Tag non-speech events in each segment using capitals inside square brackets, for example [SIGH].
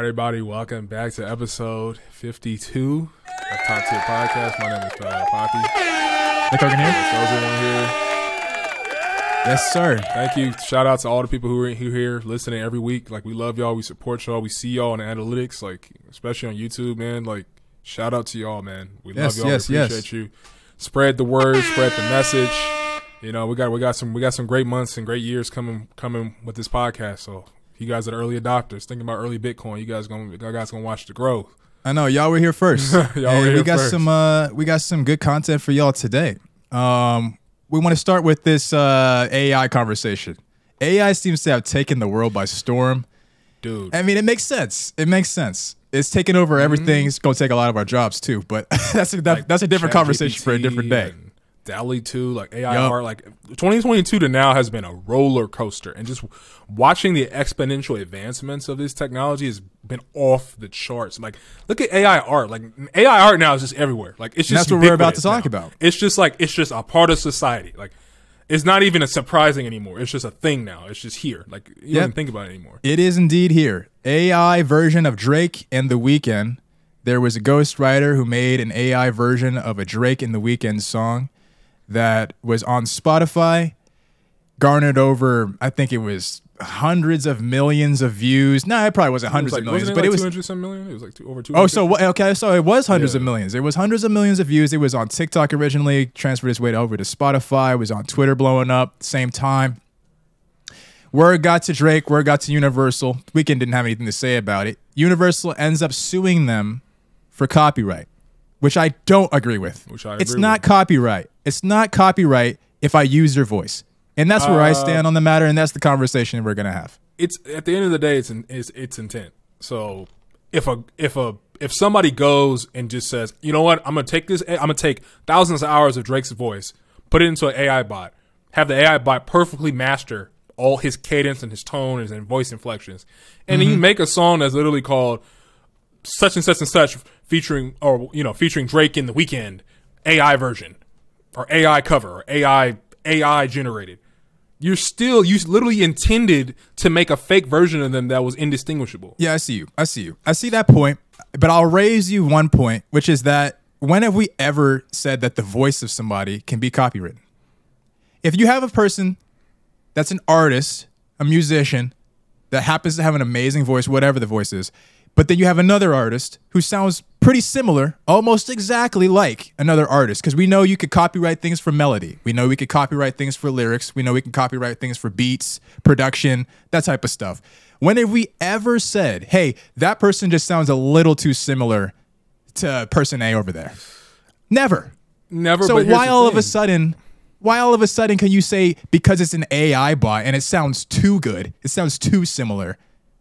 everybody, welcome back to episode 52 of Top Tier Podcast. My name is Fela Poppy. Nick Hogan here. Here. Yes, sir. Thank you. Shout out to all the people who are who here listening every week. Like we love y'all. We support y'all. We see y'all in the analytics, like especially on YouTube, man. Like shout out to y'all, man. We Yes, love y'all. yes, we yes. appreciate you. Spread the word, spread the message. You know, we got we got some we got some great months and great years coming coming with this podcast. So you guys are the early adopters, thinking about early Bitcoin, you guys gonna you guys gonna watch the growth. I know y'all were here first. [LAUGHS] Y'all And were we got first. some uh we got some good content for y'all today. Um we want to start with this uh AI conversation. AI seems to have taken the world by storm. Dude. I mean, it makes sense. It makes sense. It's taking over everything. It's going to take a lot of our jobs too, but [LAUGHS] that's a that, like that's a different conversation for a different day. DALL-E 2, like AI Yup. art, like 2022 to now has been a roller coaster, and just watching the exponential advancements of this technology has been off the charts. Like, look at AI art. Like AI art now is just everywhere. Like it's And just that's what we're about to talk now. about. It's just like it's just a part of society. Like it's not even a surprising anymore. It's just a thing now. It's just here. Like you Yep. don't even think about it anymore. It is indeed here. AI version of Drake and the Weeknd. There was a ghostwriter who made an AI version of a Drake and the Weeknd song that was on Spotify, garnered over, I think it was hundreds of millions of views. No, it probably wasn't hundreds was like, of millions, wasn't but it, it was 200 some million. It was like two, over two. Oh, so okay, so it was hundreds of millions. It was hundreds of millions of views. It was on TikTok originally, transferred its way over to Spotify. It was on Twitter, blowing up same time. Word got to Drake. Word got to Universal. Weeknd didn't have anything to say about it. Universal ends up suing them for copyright, which I don't agree with. Which I it's not with. copyright. It's not copyright if I use your voice, and that's where I Uh, stand on the matter, and that's the conversation we're gonna have. it's at the end of the day, it's in, it's, it's intent. So if a if a if somebody goes and just says, you know what, I'm gonna take this, I'm gonna take thousands of hours of Drake's voice, put it into an AI bot, have the AI bot perfectly master all his cadence and his tone and his voice inflections, and then you make a song that's literally called such and such and such featuring or you know featuring Drake in the Weeknd AI version or AI cover or AI AI generated. You're still you literally intended to make a fake version of them that was indistinguishable. Yeah, I see you. I see you. I see that point, but I'll raise you one point, which is that when have we ever said that the voice of somebody can be copywritten? If you have a person that's an artist, a musician, that happens to have an amazing voice, whatever the voice is, but then you have another artist who sounds pretty similar, almost exactly like another artist, because we know you could copyright things for melody. We know we could copyright things for lyrics. We know we can copyright things for beats, production, that type of stuff. When have we ever said, hey, that person just sounds a little too similar to person A over there? Never. Never. So but why all of a sudden, why all of a sudden can you say because it's an AI bot and it sounds too good, it sounds too similar,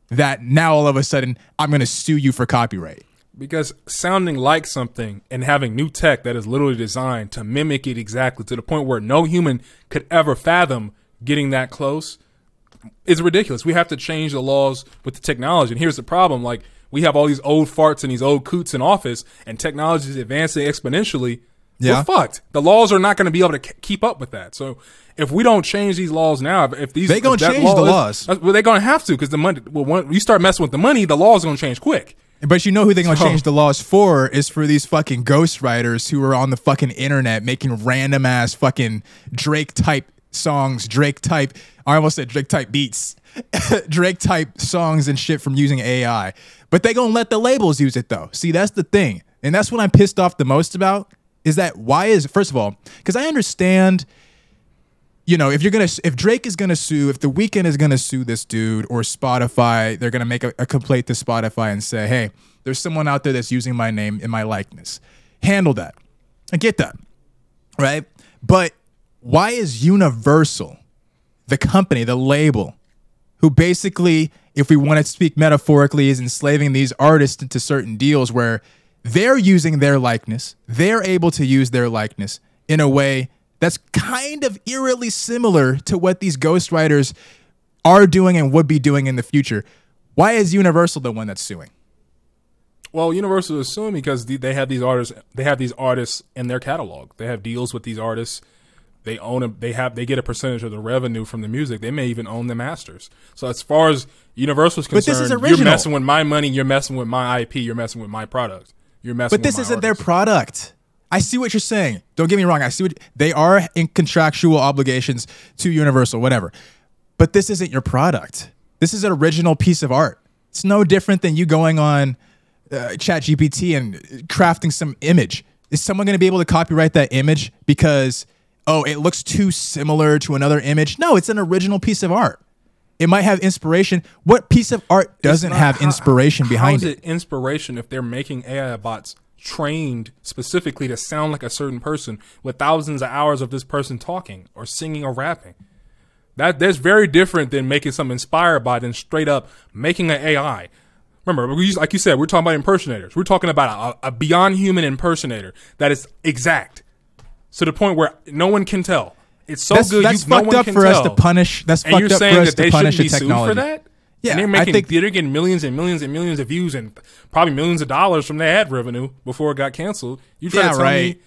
that now all of a sudden I'm gonna sue you for copyright? Because sounding like something and having new tech that is literally designed to mimic it exactly to the point where no human could ever fathom getting that close is ridiculous. We have to change the laws with the technology. And here's the problem: like we have all these old farts and these old coots in office, and technology is advancing exponentially. Yeah. We're fucked. The laws are not going to be able to keep up with that. So if we don't change these laws now, if- these They gonna change law the is- laws. that's- well, they're going to have to because the money. Well, when you start messing with the money, the laws are going to change quick. But you know who they're gonna So- change the laws for is for these fucking ghostwriters who are on the fucking internet making random ass fucking Drake type songs, Drake type I almost said Drake type beats. [LAUGHS] Drake type songs and shit from using AI. But they gonna let the labels use it though. See, that's the thing. And that's what I'm pissed off the most about is that why is first of all, because I understand you know, if you're gonna, if Drake is gonna sue, if The Weeknd is gonna sue this dude or Spotify, they're gonna make a, a complaint to Spotify and say, "Hey, there's someone out there that's using my name in my likeness." Handle that. I get that, right? But why is Universal, the company, the label, who basically, if we want to speak metaphorically, is enslaving these artists into certain deals where they're using their likeness, they're able to use their likeness in a way that's kind of eerily similar to what these ghostwriters are doing and would be doing in the future. Why is Universal the one that's suing? Well, Universal is suing because they have these artists. They have these artists in their catalog. They have deals with these artists they own a, they have they get a percentage of the revenue from the music. They may even own the masters. So as far as Universal's But this concerned, you're messing with my money. You're messing with my IP. You're messing with my product. You're messing. But this isn't their product. I see what you're saying. Don't get me wrong. I see what they are in contractual obligations to Universal, whatever. But this isn't your product. This is an original piece of art. It's no different than you going on uh, ChatGPT and crafting some image. Is someone going to be able to copyright that image because oh, it looks too similar to another image? No, it's an original piece of art. It might have inspiration. What piece of art doesn't not- have how- inspiration how behind is it? it inspiration if they're making AI bots trained specifically to sound like a certain person with thousands of hours of this person talking or singing or rapping? That that's very different than making something inspired by than straight up making an AI. Remember, we, like you said, we're talking about impersonators. We're talking about a, a beyond human impersonator that is exact to the point where no one can tell. It's so that's good. that's you, fucked one up for us to punish. That's And fucked you're up saying for us that to punish be the sued technology. for that? Yeah, and they're I think- they're getting millions and millions and millions of views and probably millions of dollars from their ad revenue before it got canceled. You trying Yeah, to tell right. me?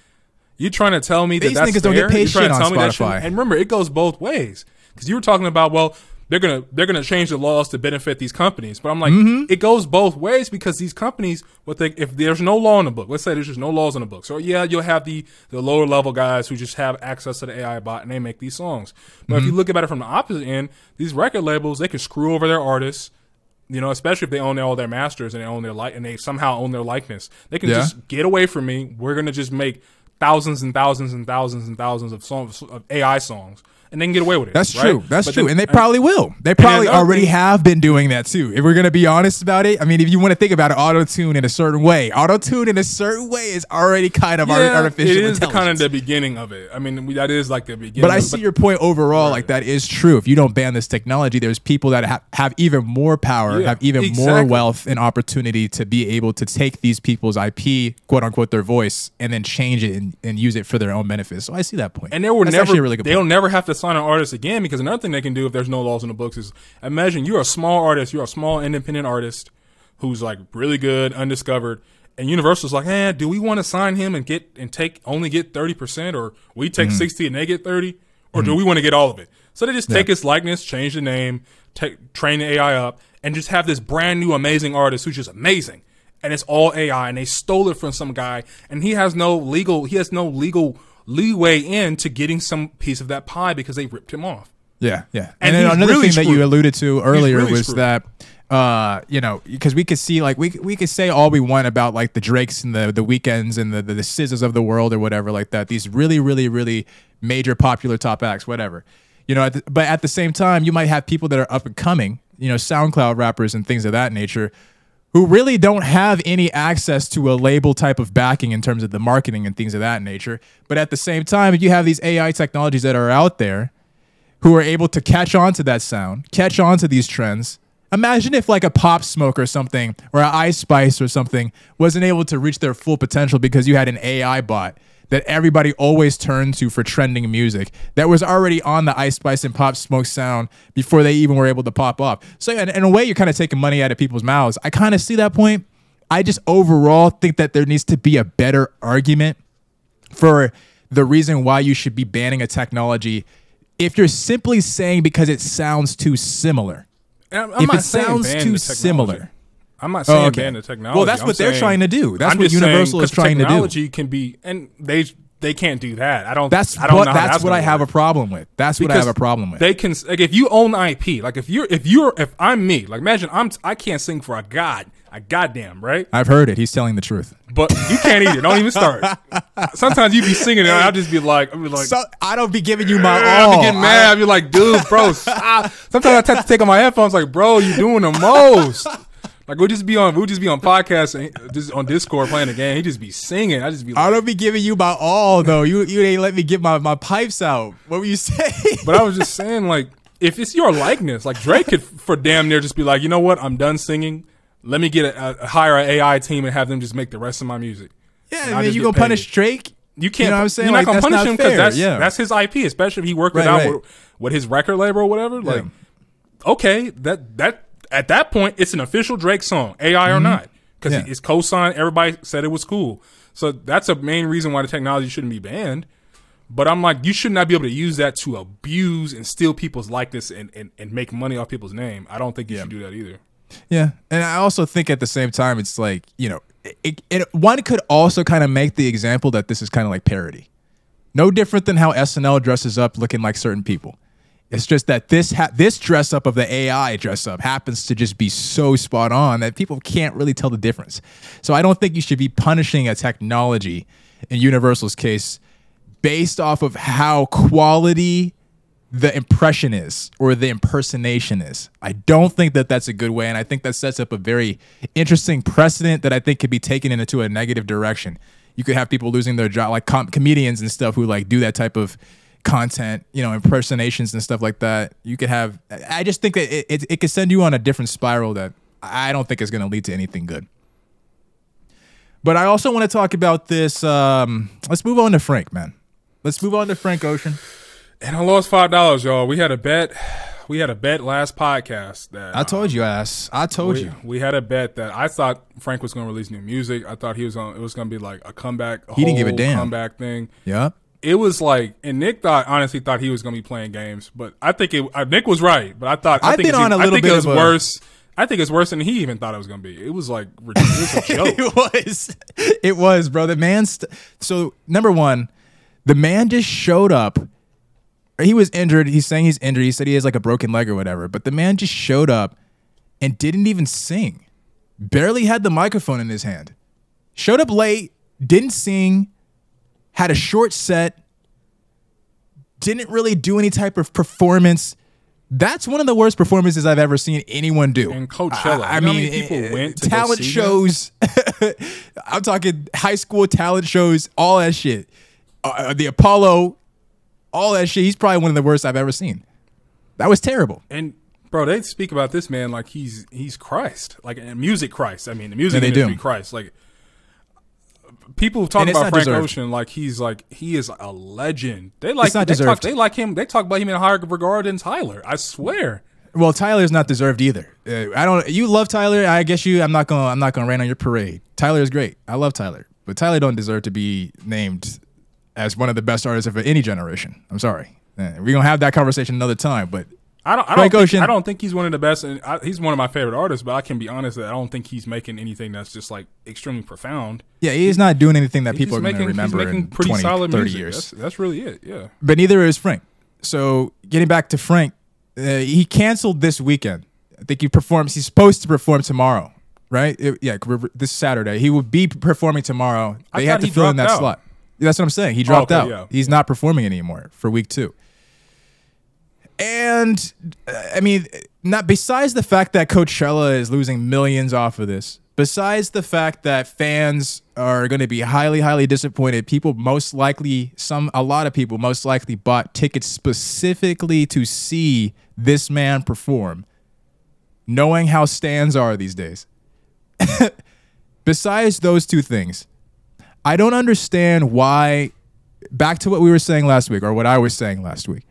You trying to tell me that These that's niggas don't get paid shit on tell Spotify. And remember, it goes both ways because you were talking about well. They're gonna they're gonna change the laws to benefit these companies, but I'm like, Mm-hmm. it goes both ways because these companies, what they if there's no law in the book, let's say there's just no laws in the book, so yeah, you'll have the the lower level guys who just have access to the AI bot and they make these songs. But Mm-hmm. if you look at it from the opposite end, these record labels they can screw over their artists, you know, especially if they own all their masters and they own their light and they somehow own their likeness. They can Yeah. just get away from me. We're gonna just make thousands and thousands and thousands and thousands of songs of AI songs, and they can get away with it. That's right? true. That's But true. then- and they probably will. They probably already thing- have been doing that too. If we're going to be honest about it, I mean, if you want to think about it, auto tune in a certain way, auto tune in a certain way is already kind of yeah, artificial it is the kind of the beginning of it. I mean, we, that is like the beginning. But I see your point overall. Like that is true. If you don't ban this technology, there's people that have, have even more power, Yeah, have even more wealth and opportunity to be able to take these people's IP, quote unquote, their voice, and then change it and, and use it for their own benefit. So I see that point. And they will That's never. a really good they'll point. never have to sign an artist again because another thing they can do if there's no laws in the books is imagine you're a small artist, you're a small independent artist who's like really good, undiscovered, and Universal's like, hey, do we want to sign him and get and take only get thirty percent, or we take Mm-hmm. sixty and they get thirty, or do we want to get all of it? So they just take his likeness, change the name, take, train the AI up, and just have this brand new amazing artist who's just amazing. And it's all AI, and they stole it from some guy, and he has no legal, he has no legal leeway into getting some piece of that pie because they ripped him off. Yeah, yeah. And And, then another really thing that you alluded to earlier really was screwed. that uh, you know, because we could see like we we could say all we want about like the Drakes and the the Weeknds and the the, the SZAs of the world or whatever like that. These really really really major popular top acts, whatever. You know, at the, but at the same time, you might have people that are up and coming, you know, SoundCloud rappers and things of that nature, who really don't have any access to a label type of backing in terms of the marketing and things of that nature. But at the same time, if you have these AI technologies that are out there who are able to catch on to that sound, catch on to these trends. Imagine if like a pop smoke or something or an ice spice or something wasn't able to reach their full potential because you had an AI bot that everybody always turned to for trending music that was already on the ice spice and pop smoke sound before they even were able to pop up. So in, in a way, you're kind of taking money out of people's mouths. I kind of see that point. I just overall think that there needs to be a better argument for the reason why you should be banning a technology if you're simply saying because it sounds too similar. And I'm If not it saying sounds too similar. I'm not oh, saying Oh, okay. ban the technology. Well, that's I'm what they're trying to do. That's I'm what just saying, Universal is trying to do. Technology can be, and they they can't do that. I don't. That's I don't what know how that's, what I gonna have work. a problem with. That's what I have a problem with. They can like if you own IP, like if you're if you're if I'm me, like imagine I'm I can't sing for a god, a goddamn right, I've heard it. He's telling the truth. but you can't either. Don't even start. [LAUGHS] Sometimes you'd be singing and I'll just be like, I'm like. So I don't be giving you my [LAUGHS] all. I'll all. be getting mad. I'll be like, dude, bro, stop. Sometimes I have to take on my headphones, like, bro, you're doing the most. Like we'll just be on, we'll just be on podcasts and just on Discord playing a game. He just be singing. I just be I don't be giving you my all though. You you ain't let me get my, my pipes out. What were you saying? but I was just saying, like, if it's your likeness, like Drake could for damn near just be like, you know what, I'm done singing. Let me get a, a hire an AI team and have them just make the rest of my music. yeah, And I mean, you gonna paid. punish Drake? You can't. You know what I'm saying? You're Like, not gonna punish not him because that's Yeah. that's his IP, especially if he worked it out right. with, with his record label or whatever. Like, okay, that that at that point, it's an official Drake song, AI or not, because Mm-hmm. Yeah. it's co-signed. Everybody said it was cool, so that's a main reason why the technology shouldn't be banned. But I'm like, you should not be able to use that to abuse and steal people's likeness and, and, and make money off people's name. I don't think you should do that either. Yeah, and I also think at the same time, it's like you know, it, it, one could also kind of make the example that this is kind of like parody, no different than how SNL dresses up looking like certain people. It's just that this ha- this dress up of the AI dress up happens to just be so spot on that people can't really tell the difference. So I don't think you should be punishing a technology in Universal's case based off of how quality the impression is or the impersonation is. I don't think that that's a good way. And I think that sets up a very interesting precedent that I think could be taken into a negative direction. You could have people losing their job, like com- comedians and stuff who like do that type of content, you know, impersonations and stuff like that. You could have, I just think that it, it, it could send you on a different spiral that I don't think is going to lead to anything good. But I also want to talk about this. Um, let's move on to Frank, man. Let's move on to Frank Ocean. And I lost five dollars, y'all. We had a bet. We had a bet last podcast that I told you, ass. I told we, you. we had a bet that I thought Frank was going to release new music. I thought he was on. It was going to be like a comeback. A He didn't give a damn. comeback thing. Yep. It was like, and Nick thought honestly thought he was going to be playing games, but I think it. Uh, Nick was right, but I thought I I've think been on a even- I little think bit it was of a- worse. I think it's worse than he even thought it was going to be. It was like [LAUGHS] ridiculous. It was a [LAUGHS] joke. it was. It was, bro. The man. St- so number one, the man just showed up. He was injured. He's saying he's injured. He said he has like a broken leg or whatever. But the man just showed up and didn't even sing. Barely had the microphone in his hand. Showed up late. Didn't sing. Had a short set. Didn't really do any type of performance. That's one of the worst performances I've ever seen anyone do. And Coachella. I, I You know how mean, people eh, went talent shows. [LAUGHS] I'm talking high school talent shows, all that shit. Uh, the Apollo, all that shit. He's probably one of the worst I've ever seen. That was terrible. And bro, they speak about this man like he's he's Christ, like music Christ. I mean, the music Yeah, they industry do. Christ. Like people talk about Frank deserved. Ocean like he's like he is a legend. They like they talk, they like him. They talk about him in a higher regard than Tyler. I swear. Well, Tyler's not deserved either. Uh, I don't. You love Tyler. I guess you. I'm not gonna. I'm not gonna rain on your parade. Tyler is great. I love Tyler, but Tyler don't deserve to be named as one of the best artists of any generation. I'm sorry. Uh, We're gonna have that conversation another time. But I don't. I Frank don't. Think, Ocean- I don't think he's one of the best. And I, he's one of my favorite artists. But I can be honest that I don't think he's making anything that's just like extremely profound. yeah, he's not doing anything that people are making, he's remember making in pretty 20, solid 30 music. years. That's, that's really it. Yeah. but neither is Frank. So getting back to Frank, uh, he canceled this weekend. I think he performs. He's supposed to perform tomorrow, right? It- yeah, this Saturday he will be performing tomorrow. They had to fill in that out. slot. That's what I'm saying. He dropped okay, out. yeah. He's not performing anymore for week two. And uh, I mean, not besides the fact that Coachella is losing millions off of this, besides the fact that fans are going to be highly, highly disappointed, people most likely, some, a lot of people most likely bought tickets specifically to see this man perform, knowing how stands are these days. [LAUGHS] besides those two things, I don't understand why. Back to what we were saying last week, or what I was saying last week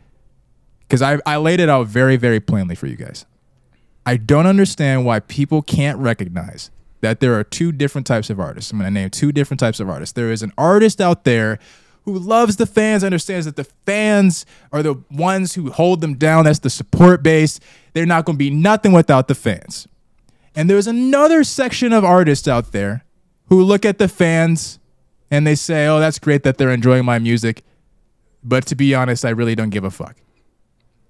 because I, I laid it out very, very plainly for you guys. I don't understand why people can't recognize that there are two different types of artists. I'm going to name two different types of artists. There is an artist out there who loves the fans, understands that the fans are the ones who hold them down. That's the support base. They're not going to be nothing without the fans. And there's another section of artists out there who look at the fans and they say, oh, that's great that they're enjoying my music. But to be honest, I really don't give a fuck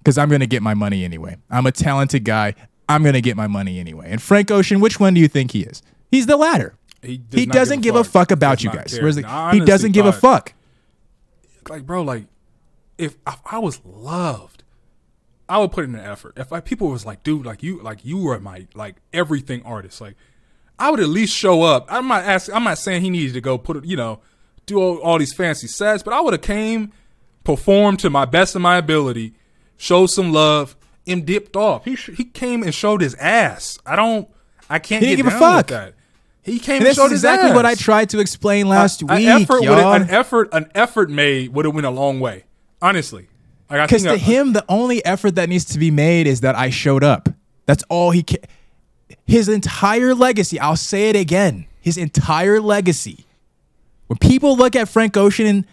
because I'm going to get my money anyway. I'm a talented guy. I'm going to get my money anyway. And Frank Ocean, which one do you think he is? He's the latter. He, does He doesn't give a fuck about you guys. care. Whereas the- And I he doesn't give a fuck. like bro like if, if i was loved i would put in an effort if like people was like dude like you like you were my like everything artist like i would at least show up i'm not asking i'm not saying he needed to go put you know do all, all these fancy sets but i would have came performed to my best of my ability showed some love and dipped off he sh- he came and showed his ass i don't i can't give a fuck. that he came And and, showed exactly ass what I tried to explain last an week, effort y'all. an effort an effort made would have went a long way. Honestly, I Because think to I- him, the only effort that needs to be made is that I showed up. That's all he can. His entire legacy, I'll say it again, his entire legacy. When people look at Frank Ocean, uh,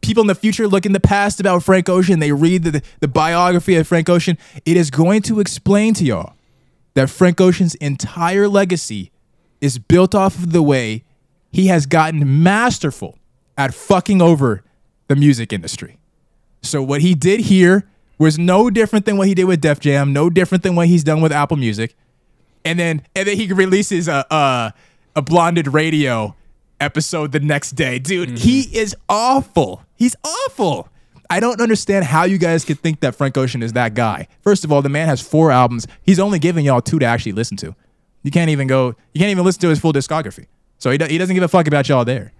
people in the future look in the past about Frank Ocean, they read the, the biography of Frank Ocean, it is going to explain to y'all that Frank Ocean's entire legacy is built off of the way he has gotten masterful at fucking over the music industry. So what he did here was no different than what he did with Def Jam, no different than what he's done with Apple Music. And then and then he releases a a, a blonded radio episode the next day. Dude, he is awful. He's awful. I don't understand how you guys could think that Frank Ocean is that guy. First of all, the man has four albums. He's only giving y'all two to actually listen to. You can't even go, you can't even listen to his full discography. So he, do, he doesn't give a fuck about y'all there.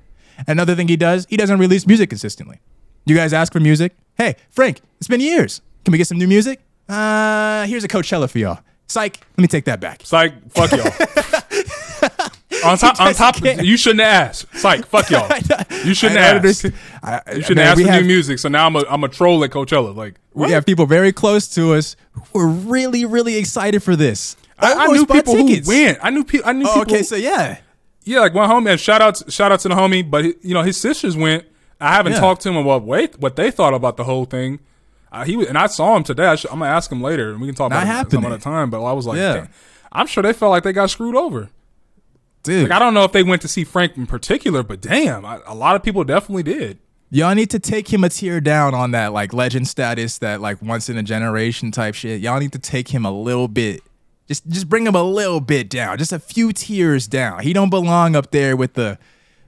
Another thing he does, he doesn't release music consistently. You guys ask for music. Hey, Frank, it's been years. Can we get some new music? Uh, here's a Coachella for y'all. Psych, let me take that back. Psych, fuck y'all. [LAUGHS] [LAUGHS] on top, on top, can't. you shouldn't ask. Psych, fuck [LAUGHS] y'all. You shouldn't ask. I- You shouldn't man, ask for have- new music. So now I'm a, I'm a troll at Coachella. Like, what? We have people very close to us who are really, really excited for this. I, I knew people tickets. who went. I knew people. I knew Oh, people. okay, so yeah. yeah, like my homie. And shout out, shout out to the homie. But you know, his sisters went. I haven't Yeah. talked to him about what what they thought about the whole thing. Uh, he was, and I saw him today. I I'm gonna ask him later, and we can talk Not about it some other time. But I was like, Yeah. I'm sure they felt like they got screwed over. Dude, Like I don't know if they went to see Frank in particular, but damn, I, a lot of people definitely did. y'all need to take him a tier down on that like legend status, that like once in a generation type shit. Y'all need to take him a little bit. Just just bring him a little bit down. Just a few tiers down. He don't belong up there with the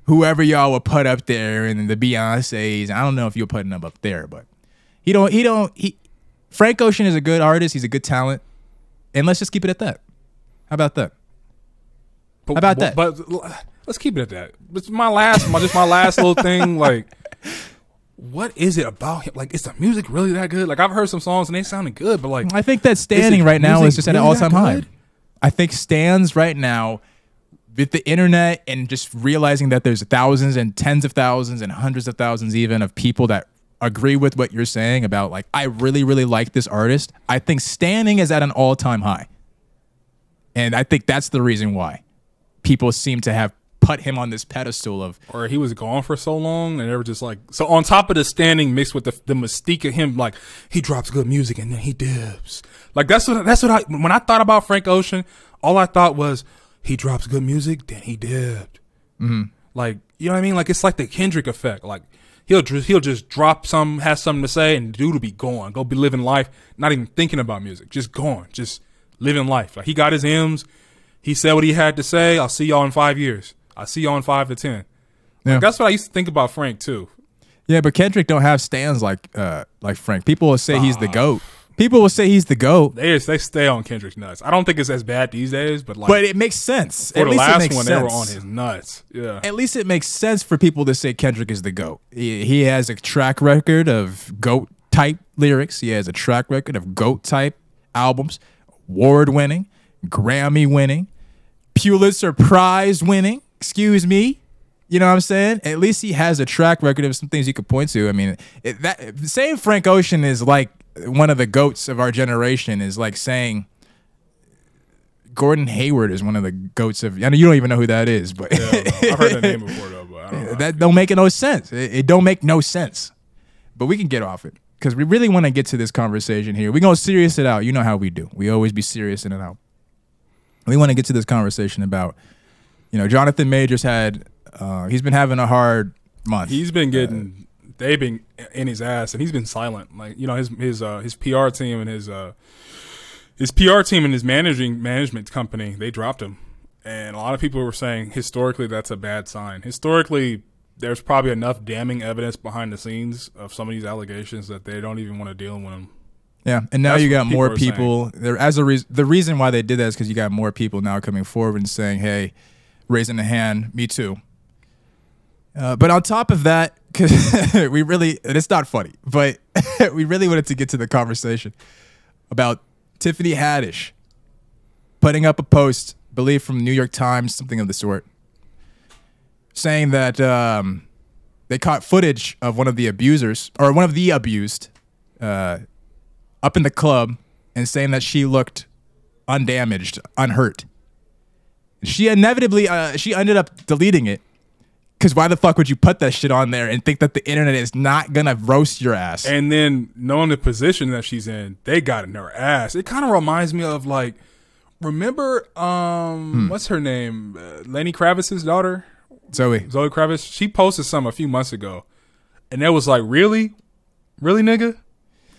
whoever y'all would put up there and the Beyonces. I don't know if you're putting him up there, but he don't he don't he Frank Ocean is a good artist, he's a good talent. And let's just keep it at that. How about that? But, How about that? But let's keep it at that. It's my last, my just my last little thing. [LAUGHS] Like, what is it about him? Like, is the music really that good? Like, I've heard some songs and they sounded good, but like, I think that standing right now is just at an really all that time high. good? I think stands right now with the internet and just realizing that there's thousands and tens of thousands and hundreds of thousands even of people that agree with what you're saying about like I really really like this artist. I think standing is at an all time high. And I think that's the reason why people seem to have put him on this pedestal of or he was gone for so long, and they were just like, so on top of the standing mixed with the the mystique of him, like he drops good music and then he dips. Like that's what that's what I when I thought about Frank Ocean, all I thought was he drops good music, then he dipped. Mm-hmm. Like you know what I mean? Like it's like the Kendrick effect. Like he'll just he'll just drop some, has something to say, and dude will be gone, go be living life, not even thinking about music, just gone, just living life. Like he got his M's, he said what he had to say. I'll see y'all in five years. I'll see y'all in five to ten. Yeah. That's what I used to think about Frank too. Yeah, but Kendrick don't have stands like uh like Frank. People will say he's the goat. People will say he's the goat. They they stay on Kendrick's nuts. I don't think it's as bad these days, but like But it makes sense. for At the least it last makes one, sense. they were on his nuts. Yeah, At least it makes sense for people to say Kendrick is the GOAT. He, he has a track record of GOAT type lyrics. He has a track record of GOAT type albums, award winning, Grammy winning, Pulitzer Prize winning. Excuse me. You know what I'm saying? At least he has a track record of some things you could point to. I mean, it, that saying Frank Ocean is like one of the goats of our generation is like saying Gordon Hayward is one of the goats of. I know you don't even know who that is, but Yeah, I don't know. I've heard that name before though, but I don't know. that don't make no sense. It, it don't make no sense. But we can get off it because we really want to get to this conversation here. We're gonna serious it out. You know how we do. We always be serious in and out. We want to get to this conversation about, you know, Jonathan Majors had. Uh, he's been having a hard month. He's been getting they've been in his ass, and he's been silent. Like you know his his uh, his PR team and his uh, his PR team and his managing management company they dropped him, and a lot of people were saying historically that's a bad sign. Historically, there's probably enough damning evidence behind the scenes of some of these allegations that they don't even want to deal with them. Yeah, and now That's you got people more saying. people. There, as a reason, the reason why they did that is because you got more people now coming forward and saying, "Hey, raising a hand, me too." Uh, but on top of that, [LAUGHS] because we really, and it's not funny, but [LAUGHS] we really wanted to get to the conversation about Tiffany Haddish putting up a post, believe from New York Times, something of the sort, saying that um, they caught footage of one of the abusers or one of the abused uh, up in the club and saying that she looked undamaged, unhurt. She inevitably, uh, she ended up deleting it Because why the fuck would you put that shit on there and think that the internet is not gonna roast your ass? And then knowing the position that she's in, they got in her ass. It kind of reminds me of like, remember, um, what's her name? Uh, Lenny Kravitz's daughter, Zoe, Zoe Kravitz. She posted some a few months ago, and it was like, really, really, nigga.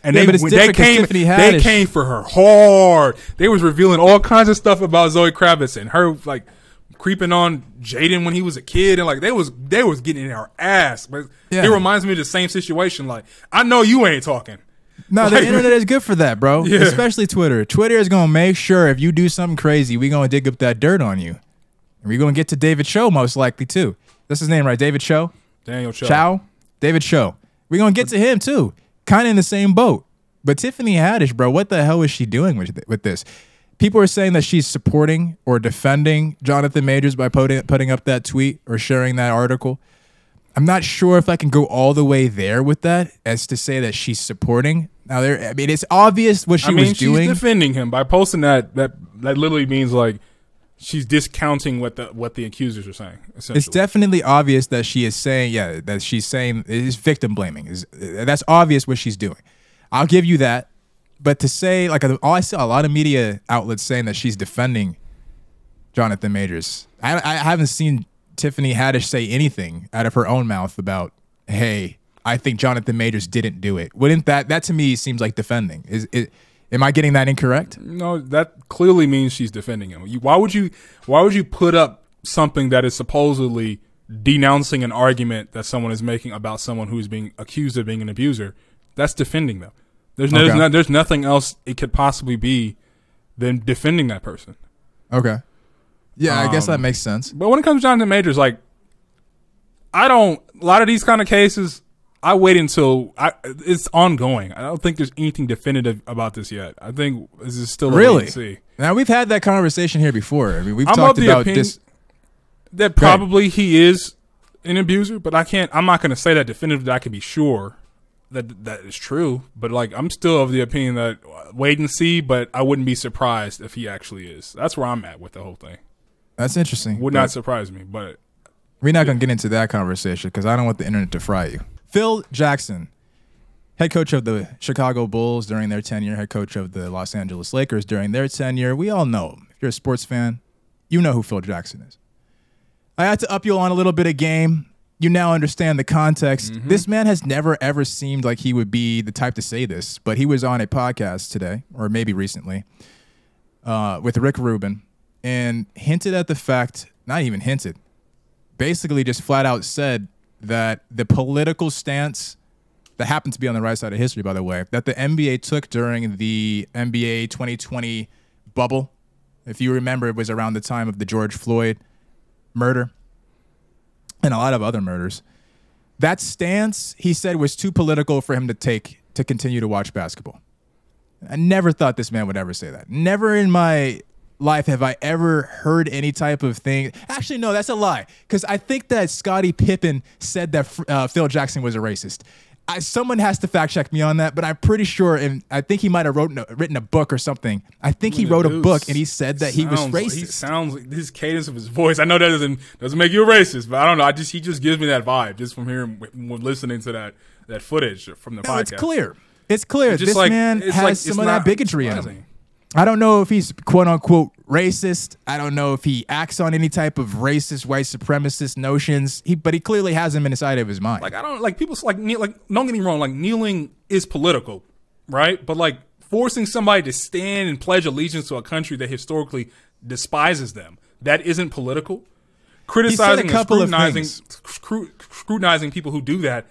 And Yeah, they, when they came, they came for her hard. They was revealing all kinds of stuff about Zoe Kravitz and her like creeping on Jaden when he was a kid, and like they was they was getting in her ass. But Yeah. it reminds me of the same situation. Like I know you ain't talking. No, the internet is good for that, bro. [LAUGHS] Yeah. Especially Twitter. Twitter is gonna make sure if you do something crazy, we gonna dig up that dirt on you. And we gonna get to David Choe most likely too. That's his name, right? David Choe? Daniel Cho. Chow? David Choe. we gonna get to him too. Kinda in the same boat. But Tiffany Haddish, bro, what the hell is she doing with with this? People are saying that she's supporting or defending Jonathan Majors by putting putting up that tweet or sharing that article. I'm not sure if I can go all the way there with that as to say that she's supporting. Now there I mean it's obvious what she I mean, was she's doing. defending him by posting that. That that literally means like she's discounting what the what the accusers are saying. It's definitely obvious that she is saying, yeah, that she's saying is victim blaming. Is that's obvious what she's doing. I'll give you that. But to say like all oh, I saw a lot of media outlets saying that she's defending Jonathan Majors. I, I haven't seen Tiffany Haddish say anything out of her own mouth about, hey, I think Jonathan Majors didn't do it. Wouldn't that that to me seems like defending? Is it? Am I getting that incorrect? no, that clearly means she's defending him. You, why would you? Why would you put up something that is supposedly denouncing an argument that someone is making about someone who is being accused of being an abuser? That's defending them. There's no, Okay. there's, no, there's nothing else it could possibly be than defending that person. Okay. Yeah, I guess that Um, makes sense. But when it comes down to Jonathan Majors, like I don't a lot of these kind of cases. I wait until I, it's ongoing. I don't think there's anything definitive about this yet. I think this is still wait Really? and see. Now we've had that conversation here before. I mean, we've I'm talked about this. That probably he is an abuser, but I can't. I'm not going to say that definitively. That I can be sure that that is true. But like, I'm still of the opinion that uh, wait and see. But I wouldn't be surprised if he actually is. That's where I'm at with the whole thing. That's interesting. Would not surprise me. But We're not gonna get into that conversation because I don't want the internet to fry you. Phil Jackson, head coach of the Chicago Bulls during their tenure, head coach of the Los Angeles Lakers during their tenure. We all know him. If you're a sports fan, you know who Phil Jackson is. I had to up you on a little bit of game. You now understand the context. This man has never ever seemed like he would be the type to say this, but he was on a podcast today, or maybe recently, uh, with Rick Rubin, and hinted at the fact, not even hinted, basically just flat out said that the political stance that happened to be on the right side of history, by the way, that the NBA took during the NBA 2020 bubble, if you remember, it was around the time of the George Floyd murder and a lot of other murders. That stance, he said, was too political for him to take to continue to watch basketball. I never thought this man would ever say that. Never in my life have I ever heard any type of thing. Actually, no, that's a lie. Because I think that Scottie Pippen said that uh, Phil Jackson was a racist. I, someone has to fact check me on that, but I'm pretty sure, and I think he might have wrote, written a book or something. I think he wrote a book and he said that he was racist. He sounds like his cadence of his voice. I know that doesn't doesn't make you a racist, but I don't know. I just he just gives me that vibe just from hearing when listening to that that footage from the No, podcast. it's clear. It's clear. It's this like- man has like- some of not that bigotry in him. I don't know if he's quote unquote racist. I don't know if he acts on any type of racist, white supremacist notions. He, but he clearly has them inside of his mind. Like I don't like people like kneel, like don't get me wrong. Like kneeling is political, right? But like forcing somebody to stand and pledge allegiance to a country that historically despises them that isn't political. Criticizing and couple of scrutinizing things. scru- scrutinizing people who do that.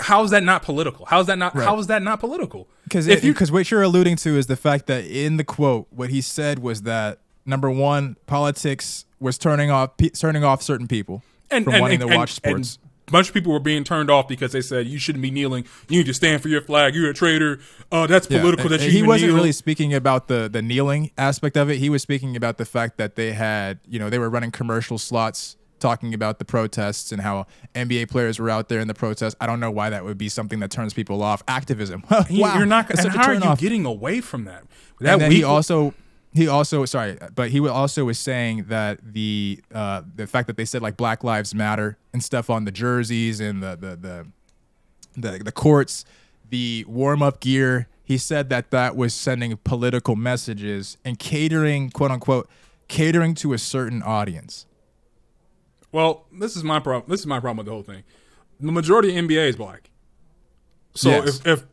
How is that not political? How is that not? Right. How is that not political? Because if you because what you're alluding to is the fact that in the quote, what he said was that number one, politics was turning off pe- turning off certain people and, from and, wanting and, to watch sports. and a bunch of people were being turned off because they said you shouldn't be kneeling. You need to stand for your flag. You're a traitor. Uh, that's Yeah, political. that you he wasn't kneel. really speaking about the the kneeling aspect of it. He was speaking about the fact that they had, you know, they were running commercial slots talking about the protests and how NBA players were out there in the protests. I don't know why that would be something that turns people off. Activism. [LAUGHS] Wow, You're not. And how are you turnoff. getting away from that? That And then he also he also sorry, but he also was saying that the uh, the fact that they said like Black Lives Matter and stuff on the jerseys and the the the the, the courts, the warm up gear. He said that that was sending political messages and catering, quote unquote, catering to a certain audience. Well, this is my problem. This is my problem with the whole thing. The majority of NBA is black. So Yes. if, if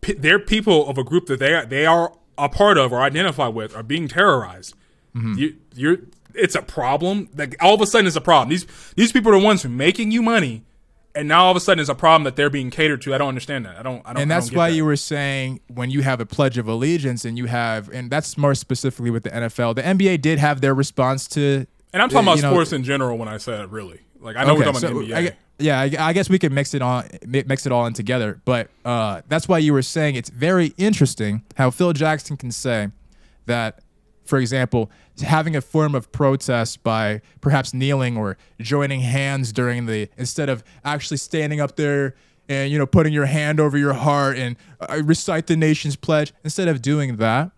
p- they're people of a group that they are, they are a part of or identify with are being terrorized, Mm-hmm. you, you're it's a problem. Like all of a sudden, it's a problem. These these people are the ones who are making you money, and now all of a sudden, it's a problem that they're being catered to. I don't understand that. I don't. I don't. and that's don't why that. you were saying when you have a pledge of allegiance and you have and that's more specifically with the NFL. The NBA did have their response to And I'm talking about know- sports in general when I said it really. Like I know we're talking about so the NBA. I yeah, I, I guess we could mix it on, mix it all in together. But uh, that's why you were saying it's very interesting how Phil Jackson can say that, for example, having a form of protest by perhaps kneeling or joining hands during the instead of actually standing up there and you know putting your hand over your heart and uh, recite the nation's pledge instead of doing that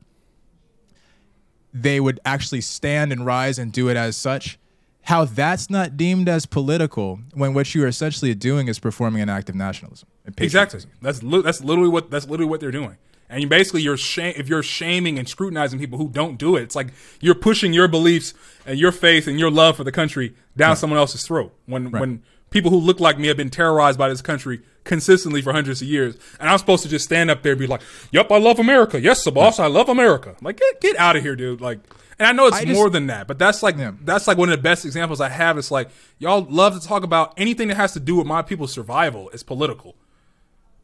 they would actually stand and rise and do it as such. How that's not deemed as political when what you are essentially doing is performing an act of nationalism. and Exactly. That's li- that's literally what that's literally what they're doing. And you basically you're shame if you're shaming and scrutinizing people who don't do it. It's like you're pushing your beliefs and your faith and your love for the country down someone else's throat. When when people who look like me have been terrorized by this country consistently for hundreds of years, and I'm supposed to just stand up there and be like, "Yep, I love America. Yes, the boss, I love America." Like get get out of here, dude. Like. And I know it's I just- more than that, but that's like Yeah. that's like one of the best examples I have. It's like y'all love to talk about anything that has to do with my people's survival is political.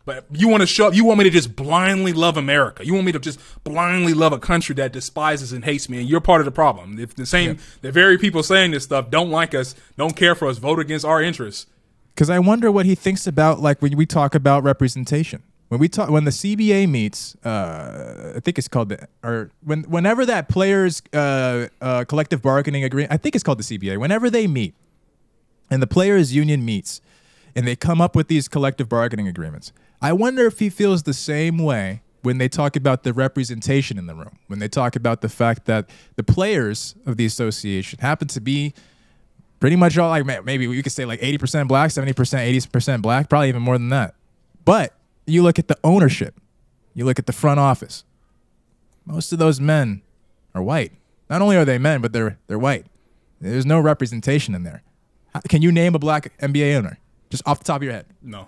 But you want to show up, you want me to just blindly love America. You want me to just blindly love a country that despises and hates me, and you're part of the problem. If the same, the very people saying this stuff don't like us, don't care for us, vote against our interests. Because I wonder what he thinks about, like when we talk about representation. When we talk, when the CBA meets, uh, I think it's called the, or when whenever that players' uh, uh, collective bargaining agreement, I think it's called the CBA. Whenever they meet, and the players' union meets, and they come up with these collective bargaining agreements, I wonder if he feels the same way when they talk about the representation in the room. When they talk about the fact that the players of the association happen to be pretty much all like maybe we could say like 80% black 70% 80% black probably even more than that. But you look at the ownership. You look at the front office. Most of those men are white. Not only are they men but they're they're white. There's no representation in there. Can you name a black nba owner just off the top of your head No,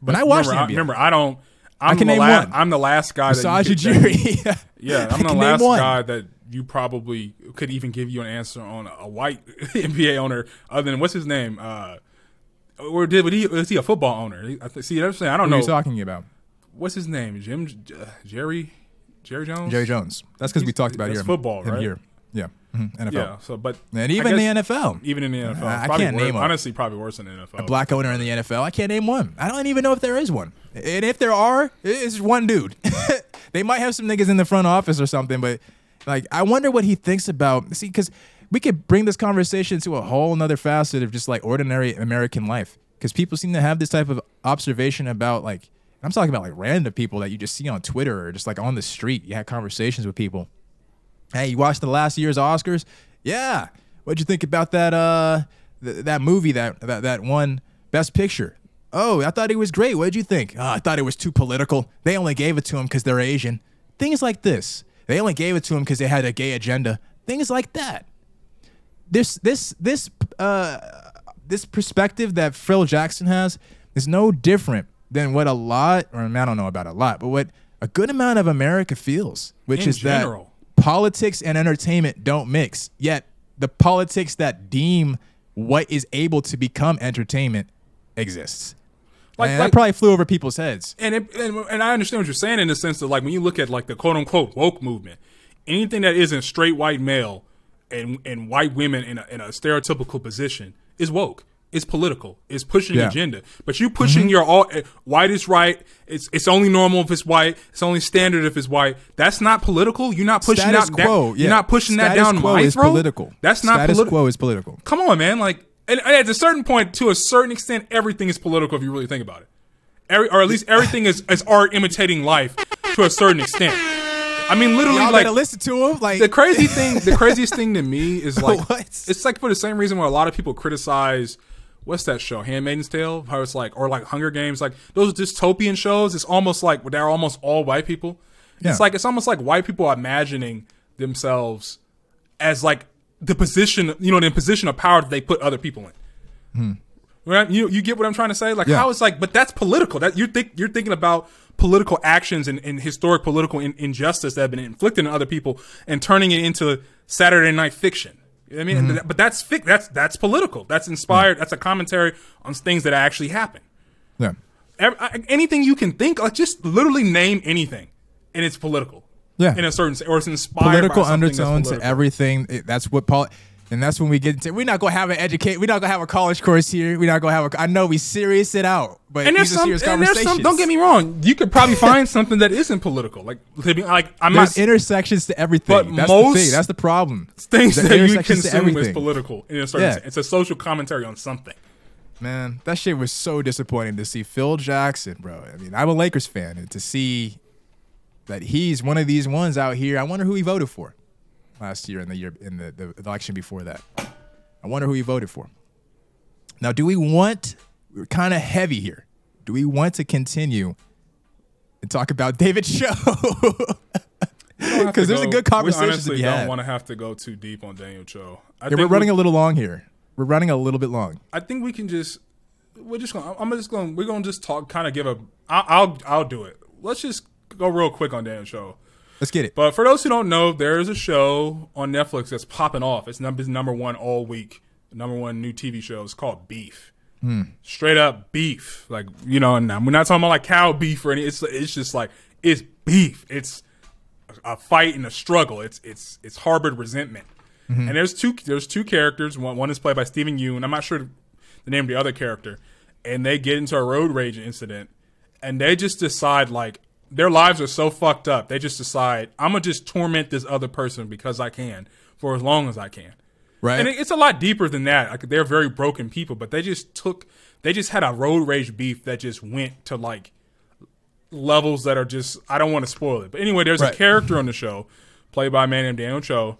when i watched remember, I, remember, I don't. I'm can the name last, one. I'm the last guy. that Masai you Ujiri. [LAUGHS] Yeah, I I'm the last guy that you probably could even give you an answer on a white [LAUGHS] NBA owner other than what's his name? Uh, or did was he, was he a football owner? I See, I'm saying I don't Who are know. you talking about what's his name? Jim, uh, Jerry, Jerry Jones. jerry jones that's because we talked about here football, him right? here yeah Mhm, nfl Yeah. So, but and even guess the nfl even in the NFL, I probably can't worse, name 'em. honestly probably worse than the NFL. A black owner in the NFL. I can't name one. I don't even know if there is one. And if there are, it's one dude. [LAUGHS] they might have some niggas in the front office or something, but like I wonder what he thinks about. See, because we could bring this conversation to a whole nother facet of just like ordinary American life. Because people seem to have this type of observation about like I'm talking about like random people that you just see on Twitter or just like on the street. You have conversations with people. Hey, you watched the last year's Oscars? Yeah. What'd you think about that uh th- that movie that that that won Best Picture? Oh, I thought it was great. What'd you think? Oh, I thought it was too political. They only gave it to him because they're Asian. Things like this. They only gave it to him because they had a gay agenda. Things like that. This this this uh this perspective that Phil Jackson has is no different than what a lot, or I don't know about a lot, but what a good amount of America feels, which In is general. that politics and entertainment don't mix. Yet the politics that deem what is able to become entertainment exists. Like- and like- that probably flew over people's heads. and, it, and and I understand what you're saying in the sense that like when you look at like the quote unquote woke movement, anything that isn't straight white male and and white women in a, in a stereotypical position is woke. It's political. It's pushing Yeah. agenda. But you pushing your all eh, white is right. It's it's only normal if it's white. It's only standard if it's white. That's not political. You're not pushing Status that. quo. that- yeah. You're not pushing that down quo my is throat. political. That's not Status political. quo is political. Come on, man. Like, and, and at a certain point, to a certain extent, everything is political if you really think about it. Every, or at least everything is, is art imitating life to a certain extent. I mean, literally, Y'all like listen to him. Like the crazy thing, the [LAUGHS] craziest thing to me is like What? it's like for the same reason where a lot of people criticize what's that show, Handmaid's Tale, how it's like or like Hunger Games, like those dystopian shows. It's almost like they're almost all white people. Yeah. It's like it's almost like white people are imagining themselves as like the position, you know, the position of power that they put other people in. Right? You you get what I'm trying to say? Like Hmm. Yeah. how it's like, but that's political. That you're think you're thinking about political actions and, and historic political in, injustice that have been inflicted on other people and turning it into Saturday night fiction. You know what I mean, Mm-hmm. But that's fic- that's that's political. That's inspired. That's a commentary on things that actually happen. yeah. Ev- I- anything you can think, like just literally name anything, and it's political. Yeah. in a certain or it's inspired political by undertone to everything. It- that's what Paul. And that's when we get into. We're not gonna have an educate. We're not gonna have a college course here. We're not gonna have a. I know we serious it out, but and there's some, serious and there's some. Don't get me wrong. You could probably find something that isn't political. Like, like I'm There's not intersections to everything. But that's most the thing. That's the problem. things that you consume is political in a certain Yeah. sense. It's a social commentary on something. Man, that shit was so disappointing to see Phil Jackson, bro. I mean, I'm a Lakers fan, and to see that he's one of these ones out here. I wonder who he voted for last year in the year in the, the election before that. I wonder who he voted for. Now, do we want? We're kind of heavy here. Do we want to continue and talk about David Choe? [LAUGHS] Because there's a good conversation We to honestly be don't want to have to go too deep on Daniel Choe. I Yeah, think we're running we, a little long here. We're running a little bit long. I think we can just. We're just gonna. I'm just gonna. We're gonna just talk. Kind of give a. I'll, I'll. I'll do it. Let's just go real quick on Daniel Choe. Let's get it. But for those who don't know, there is a show on Netflix that's popping off. It's number number one all week. Number one new TV show. It's called Beef. Hmm. Straight up beef. Like you know, and we're not talking about like cow beef or any. It's it's just like it's beef. It's a fight and a struggle. It's it's it's harbored resentment. Mm-hmm. And there's two there's two characters. One one is played by Steven Yeun. and I'm not sure the name of the other character. And they get into a road rage incident, and they just decide like their lives are so fucked up. They just decide I'm gonna just torment this other person because I can for as long as I can. Right. And it's a lot deeper than that. Like they're very broken people, but they just took they just had a road rage beef that just went to like levels that are just I don't want to spoil it. But anyway, there's Right. a character on the show played by a man named Daniel Choe.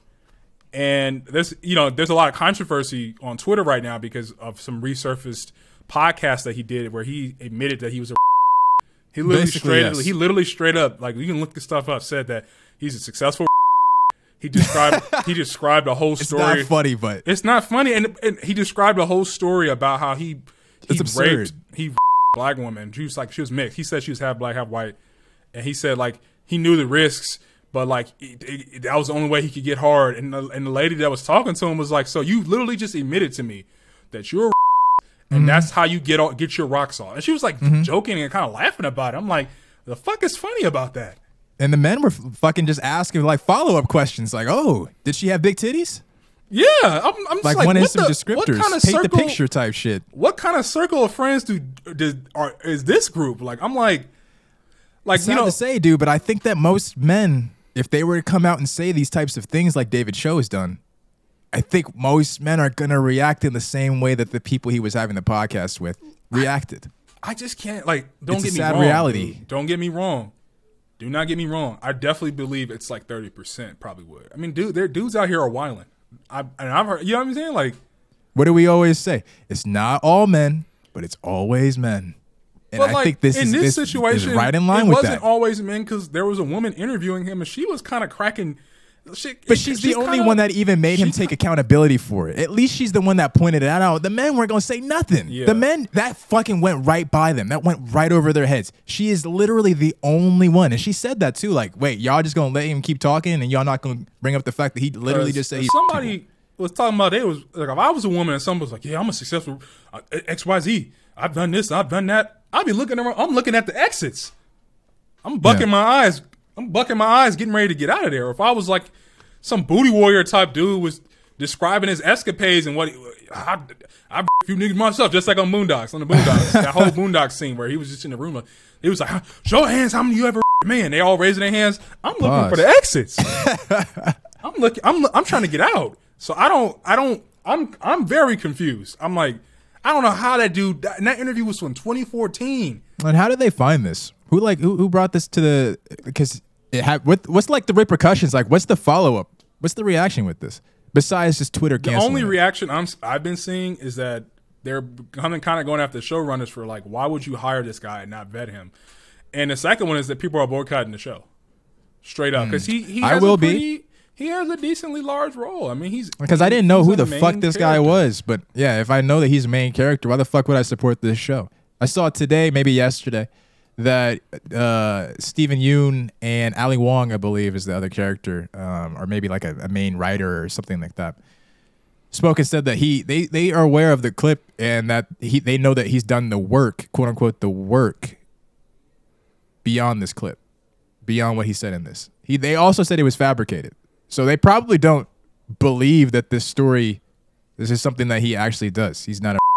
And there's you know, there's a lot of controversy on Twitter right now because of some resurfaced podcast that he did where he admitted that he was a he literally Basically, straight yes. he literally straight up like you can look this stuff up said that he's a successful [LAUGHS] he described [LAUGHS] he described a whole It's story not funny, but it's not funny, and, and he described a whole story about how he he It's absurd. raped he [LAUGHS] black woman. She was like she was mixed. He said she was half black, half white, and he said like he knew the risks, but like it, it, that was the only way he could get hard. And the, and the lady that was talking to him was like, "So you literally just admitted to me that you're." A Mm-hmm. And that's how you get all, get your rocks off. And she was like joking and kind of laughing about it. I'm like, the fuck is funny about that? and the men were fucking just asking like follow up questions, like, "Oh, did she have big titties?" Yeah, I'm, I'm just Like, like, what some the- descriptors, What kind of paint circle, the picture type shit. what kind of circle of friends do, do are is this group? Like I'm like, like It's you know, to say, dude, but I think that most men, if they were to come out and say these types of things like David Choe has done, I think most men are gonna react in the same way that the people he was having the podcast with reacted. I just can't like. Don't It's get me sad wrong. reality. dude. Don't get me wrong. Do not get me wrong. I definitely believe it's like thirty percent. Probably would. I mean, dude, there dudes out here are wilding. I and I've heard. You know what I'm saying? Like, What do we always say? It's not all men, but it's always men. And but I like think this in is this, this situation, is right in line it with wasn't that. always men because there was a woman interviewing him and she was kind of cracking. She, But she's the only kinda- one that even made him take accountability for it. At least she's the one that pointed it out. The men weren't gonna say nothing. Yeah. The men that fucking went right by them. That went right over their heads. She is literally the only one, and she said that too. Like, wait, y'all just gonna let him keep talking, and y'all not gonna bring up the fact that he literally just said somebody was talking about it was like if I was a woman and someone was like, "Yeah, I'm a successful uh, X Y Z. I've done this, I've done that." I'd be looking around. I'm looking at the exits. I'm bucking Yeah. my eyes. I'm bucking my eyes, getting ready to get out of there. If I was like some booty warrior type dude was describing his escapades and what he, I, I a few niggas myself, just like on Moondocks, on the Boondocks, that whole [LAUGHS] Boondocks scene where he was just in the room. Like, he was like, "Show hands, how many you ever man?" They all raising their hands. I'm looking Pause. for the exits. I'm looking. I'm I'm trying to get out. So I don't. I don't. I'm I'm very confused. I'm like, I don't know how that dude. And that interview was from 2014. And how did they find this? Who like who, who brought this to the? Because it had what, what's like the repercussions? Like, what's the follow up? What's the reaction with this? Besides just Twitter The canceling. only it? reaction I'm I've been seeing is that they're coming kind of going after the showrunners for like, why would you hire this guy and not vet him? And the second one is that people are boycotting the show, straight up, because he he Hmm. I has will a be. He has a decently large role. I mean, he's because I didn't know who the fuck this guy was. But yeah, if I know that he's a main character, why the fuck would I support this show? I saw today, maybe yesterday, that uh, Steven Yeun and Ali Wong, I believe, is the other character, um, or maybe like a, a main writer or something like that. Spoke and said that he they they are aware of the clip and that he they know that he's done the work, quote unquote, the work beyond this clip, beyond what he said in this. He they also said it was fabricated, so they probably don't believe that this story, this is something that he actually does. He's not a.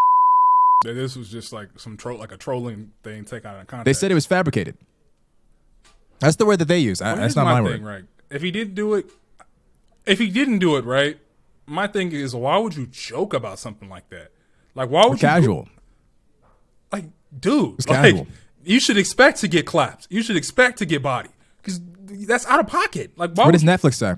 That This was just like some troll, like a trolling thing, take out of context. They said it was fabricated. That's the word that they use. I- Well, that's not my, thing, word. right? If he didn't do it, if he didn't do it right, my thing is, why would you joke about something like that? Like, why would you Casual. like, dude, It's like, casual. you should expect to get claps. You should expect to get body because that's out of pocket. Like, why What does Netflix say?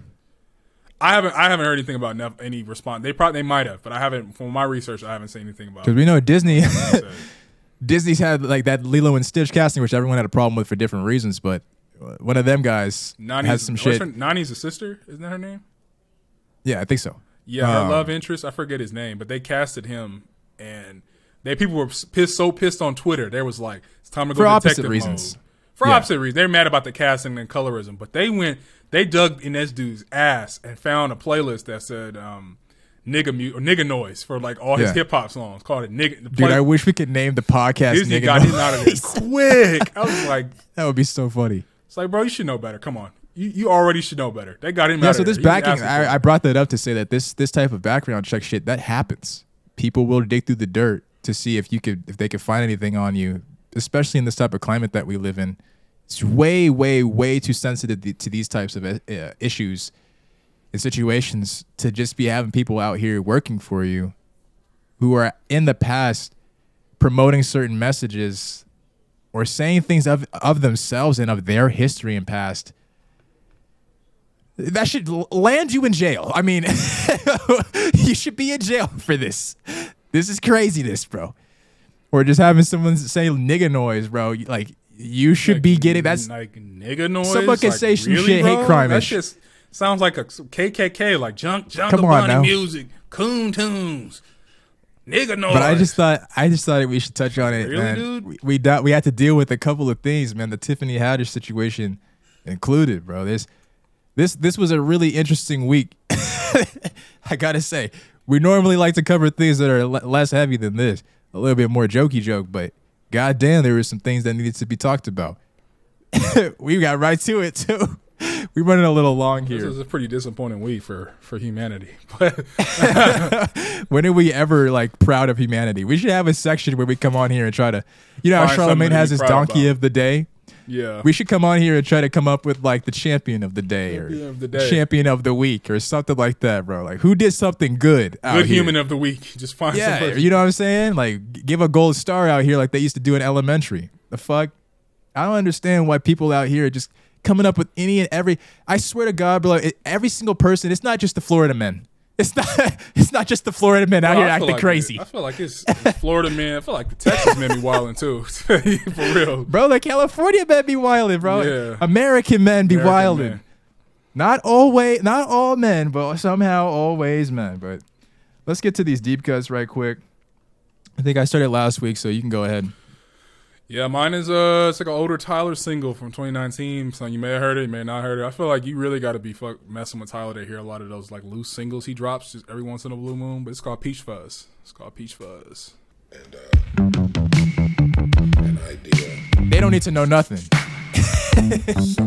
I haven't I haven't heard anything about Nef- any response. They probably they might have, but I haven't. From my research, I haven't seen anything about. Because we know Disney. [LAUGHS] Disney's had like that Lilo and Stitch casting, which everyone had a problem with for different reasons. But one of them guys Nani's, has some shit. her- Nani's a sister, isn't that her name? Yeah, I think so. Yeah, her Um, love interest. I forget his name, but they casted him, and they people were pissed, so pissed on Twitter. There was like, it's time to go For opposite detective reasons. mode. For Yeah. opposite reasons, they're mad about the casting and colorism, but they went, they dug in this dude's ass and found a playlist that said um, "nigga mu- or nigga noise" for like all his Yeah. hip hop songs. Called it "nigga." Dude, play- I wish we could name the podcast. Disney Nigga got him Noise. out of there [LAUGHS] quick. I was like, That would be so funny. it's like, bro, you should know better. Come on, you you already should know better. They got him Yeah, out so of this there. He was backing, it. I, I brought that up to say that this this type of background check shit that happens. People will dig through the dirt to see if you could if they could find anything on you, especially in this type of climate that we live in. It's way, way, way too sensitive to- these types of uh, issues and situations to just be having people out here working for you who are in the past promoting certain messages or saying things of of themselves and of their history and past that should land you in jail. I mean, [LAUGHS] you should be in jail for this. This is craziness, bro. Or just having someone say nigga noise, bro. Like you should be getting that's like nigga noise. Someone can like, say some really, shit, hate crime That just sounds like a KKK, like junk, junk Come on now. music, coon tunes, nigga noise. But I just thought I just thought we should touch on it, Really, man. dude? We we, do- we had to deal with a couple of things, man. The Tiffany Haddish situation included, bro. This this this was a really interesting week. [LAUGHS] I gotta say, we normally like to cover things that are le- less heavy than this, a little bit more jokey joke. But goddamn, there were some things that needed to be talked about. [LAUGHS] we got right to it too. [LAUGHS] We're running a little long here. this is a pretty disappointing week for for humanity. [LAUGHS] But When are we ever like proud of humanity? We should have a section where we come on here and try to, you know, how Find Charlamagne has his donkey about. of the day. Yeah, We should come on here and try to come up with like the champion of the day or Champion of the day. champion of the week or something like that, bro. Like who did something good? Out good here? human of the week. [LAUGHS] Just find Yeah, somebody. you know what I'm saying? Like give a gold star out here like they used to do in elementary. The fuck? I don't understand why people out here are just coming up with any and every. I swear to God, bro, every single person. It's not just the Florida men. It's not. [LAUGHS] It's not just the Florida men out Bro, here acting like crazy. it- I feel like it's, it's Florida man. I feel like the Texas men be wilding too. [LAUGHS] For real. Bro, the California men be wilding, bro. Yeah. American men be American wilding. man. Not always, not all men, but somehow always men. But let's get to these deep cuts right quick. I think I started last week, so you can go ahead. Yeah, mine is uh, it's like an older Tyler single from 2019. So you may have heard it, you may not heard it. I feel like you really got to be fuck messing with Tyler to hear a lot of those like loose singles he drops just every once in a blue moon. But it's called Peach Fuzz. It's called Peach Fuzz. and uh, an idea, They don't need to know nothing. [LAUGHS]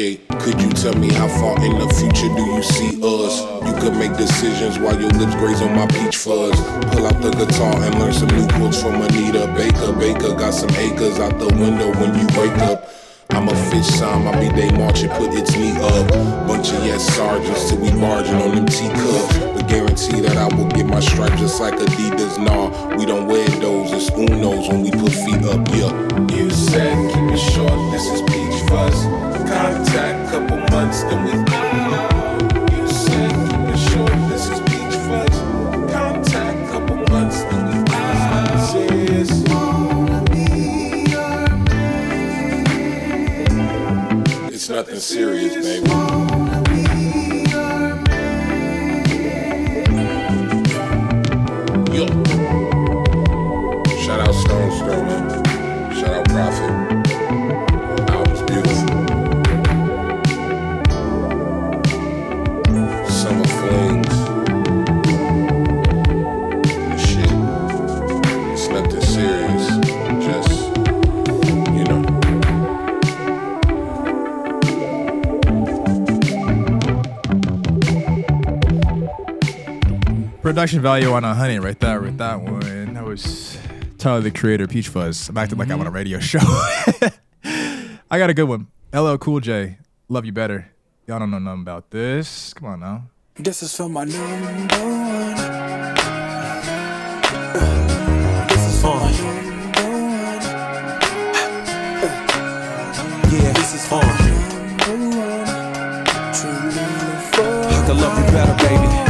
okay. Could you tell me how far in the future do you see us? You could make decisions while your lips graze on my peach fuzz. Pull out the guitar and learn some new chords from Anita Baker. Baker got some acres out the window when you wake up. I'm a fish sign, my B-day marching, put its knee up. Bunch of yes sergeants till we barging on them teacups. But guarantee that I will get my stripes just like Adidas. Nah, we don't wear those, it's Unos when we put feet up, yeah. You said keep it short, couple months, then we Production value on a honey, right there, with that one. That was Tyler the Creator, Peach Fuzz. I'm acting like I'm on a radio show. [LAUGHS] I got a good one. LL Cool J, Luv U Better. Y'all don't know nothing about this. Come on now. This is for my number one. This is for my number one. Yeah, this is for my number one. Truly for I can love you better, baby.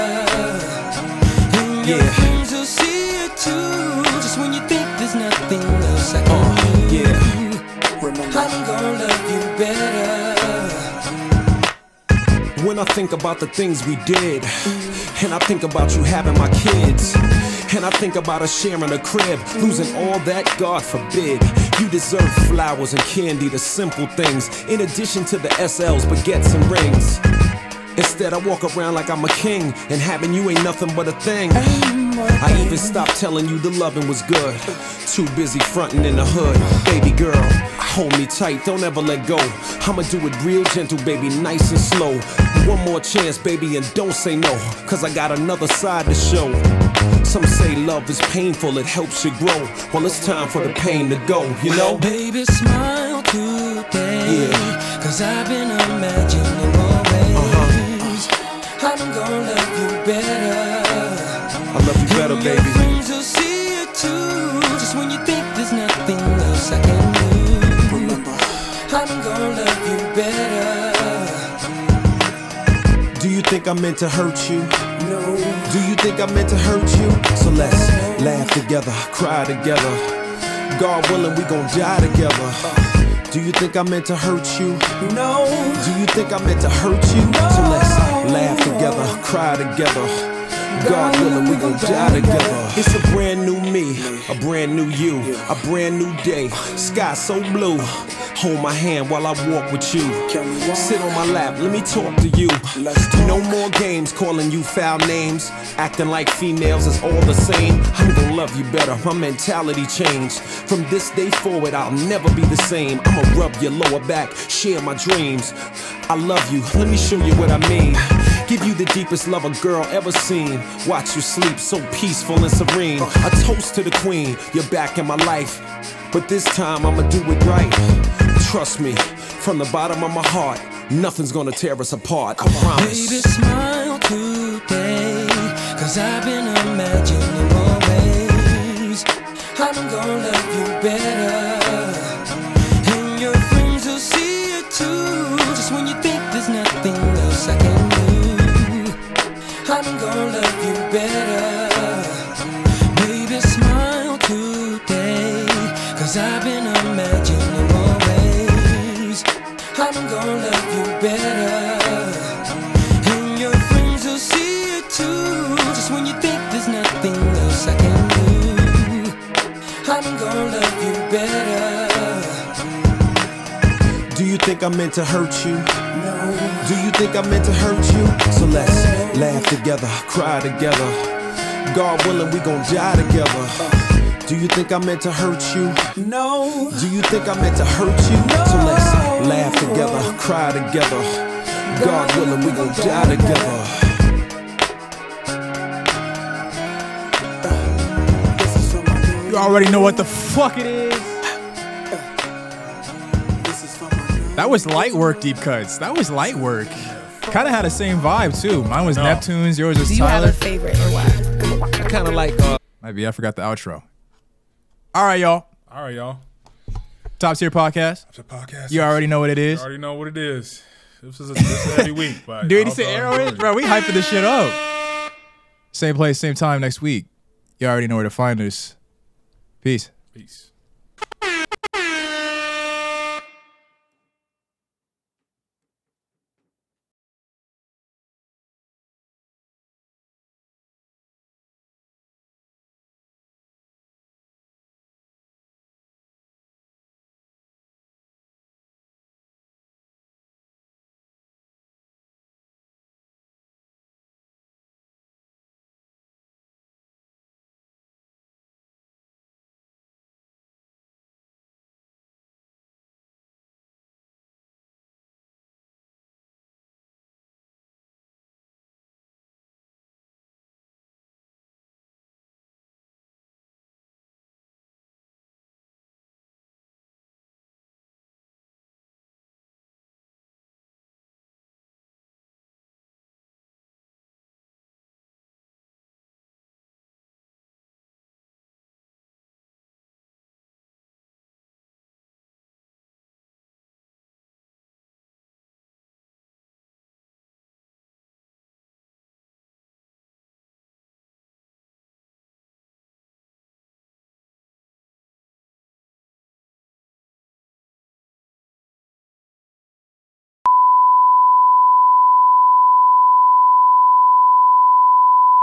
I think about the things we did, and I think about you having my kids, and I think about us sharing a crib, losing all that, God forbid. You deserve flowers and candy, the simple things, in addition to the SLs, baguettes, and rings. Instead, I walk around like I'm a king, and having you ain't nothing but a thing. I even stopped telling you the loving was good. Too busy fronting in the hood. Baby girl, hold me tight, don't ever let go. I'ma do it real gentle, baby, nice and slow. One more chance, baby, and don't say no, cause I got another side to show. Some say love is painful, it helps you grow. Well, it's time for the pain to go, you know? Baby, smile today. Yeah. Cause I've been imagining uh-huh. more ways. I'm gonna love you better. I love you better, baby. I meant to hurt you? No. Do you think I meant to hurt you? So let's laugh together, cry together. God willing, we gon' die together. Do you think I meant to hurt you? No. Do you think I meant to hurt you? So let's laugh together, cry together. God willing, we gon' die together. It's a brand new me, a brand new you, a brand new day. Sky so blue. Hold my hand while I walk with you. Can we walk? Sit on my lap, let me talk to you. Let's talk. No more games calling you foul names. Acting like females is all the same. I'm gonna love you better, my mentality changed. From this day forward, I'll never be the same. I'ma rub your lower back, share my dreams. I love you, let me show you what I mean. Give you the deepest love a girl ever seen. Watch you sleep so peaceful and serene. A toast to the queen, you're back in my life. But this time I'ma do it right. Trust me, from the bottom of my heart, nothing's gonna tear us apart. I promise. Baby, smile today. Cause I've been imagining more ways. I'm gonna love you better. Think I meant to hurt you? No. Do you think I meant to hurt you? So let's laugh together, cry together. God willing, we gon' die together. Do you think I meant to hurt you? No. Do you think I meant to hurt you? So let's laugh together, cry together. God willing, we gon' die together. This is for my girl. You already know what the fuck it is. That was light work, deep cuts. That was light work. Kind of had the same vibe too. Mine was No. Neptunes. Yours was Do you have Tyler. a favorite and why? I kinda like, uh, Might be. I forgot the outro. All right, y'all. All right, y'all. Top tier podcast. It's a podcast. You already know what it is. You already know what it is. This is a, this is a week, [LAUGHS] but Dude, he I'll- said I'll- Arrow is, bro. We hyping this shit up. Same place, same time next week. You already know where to find us. Peace. Peace.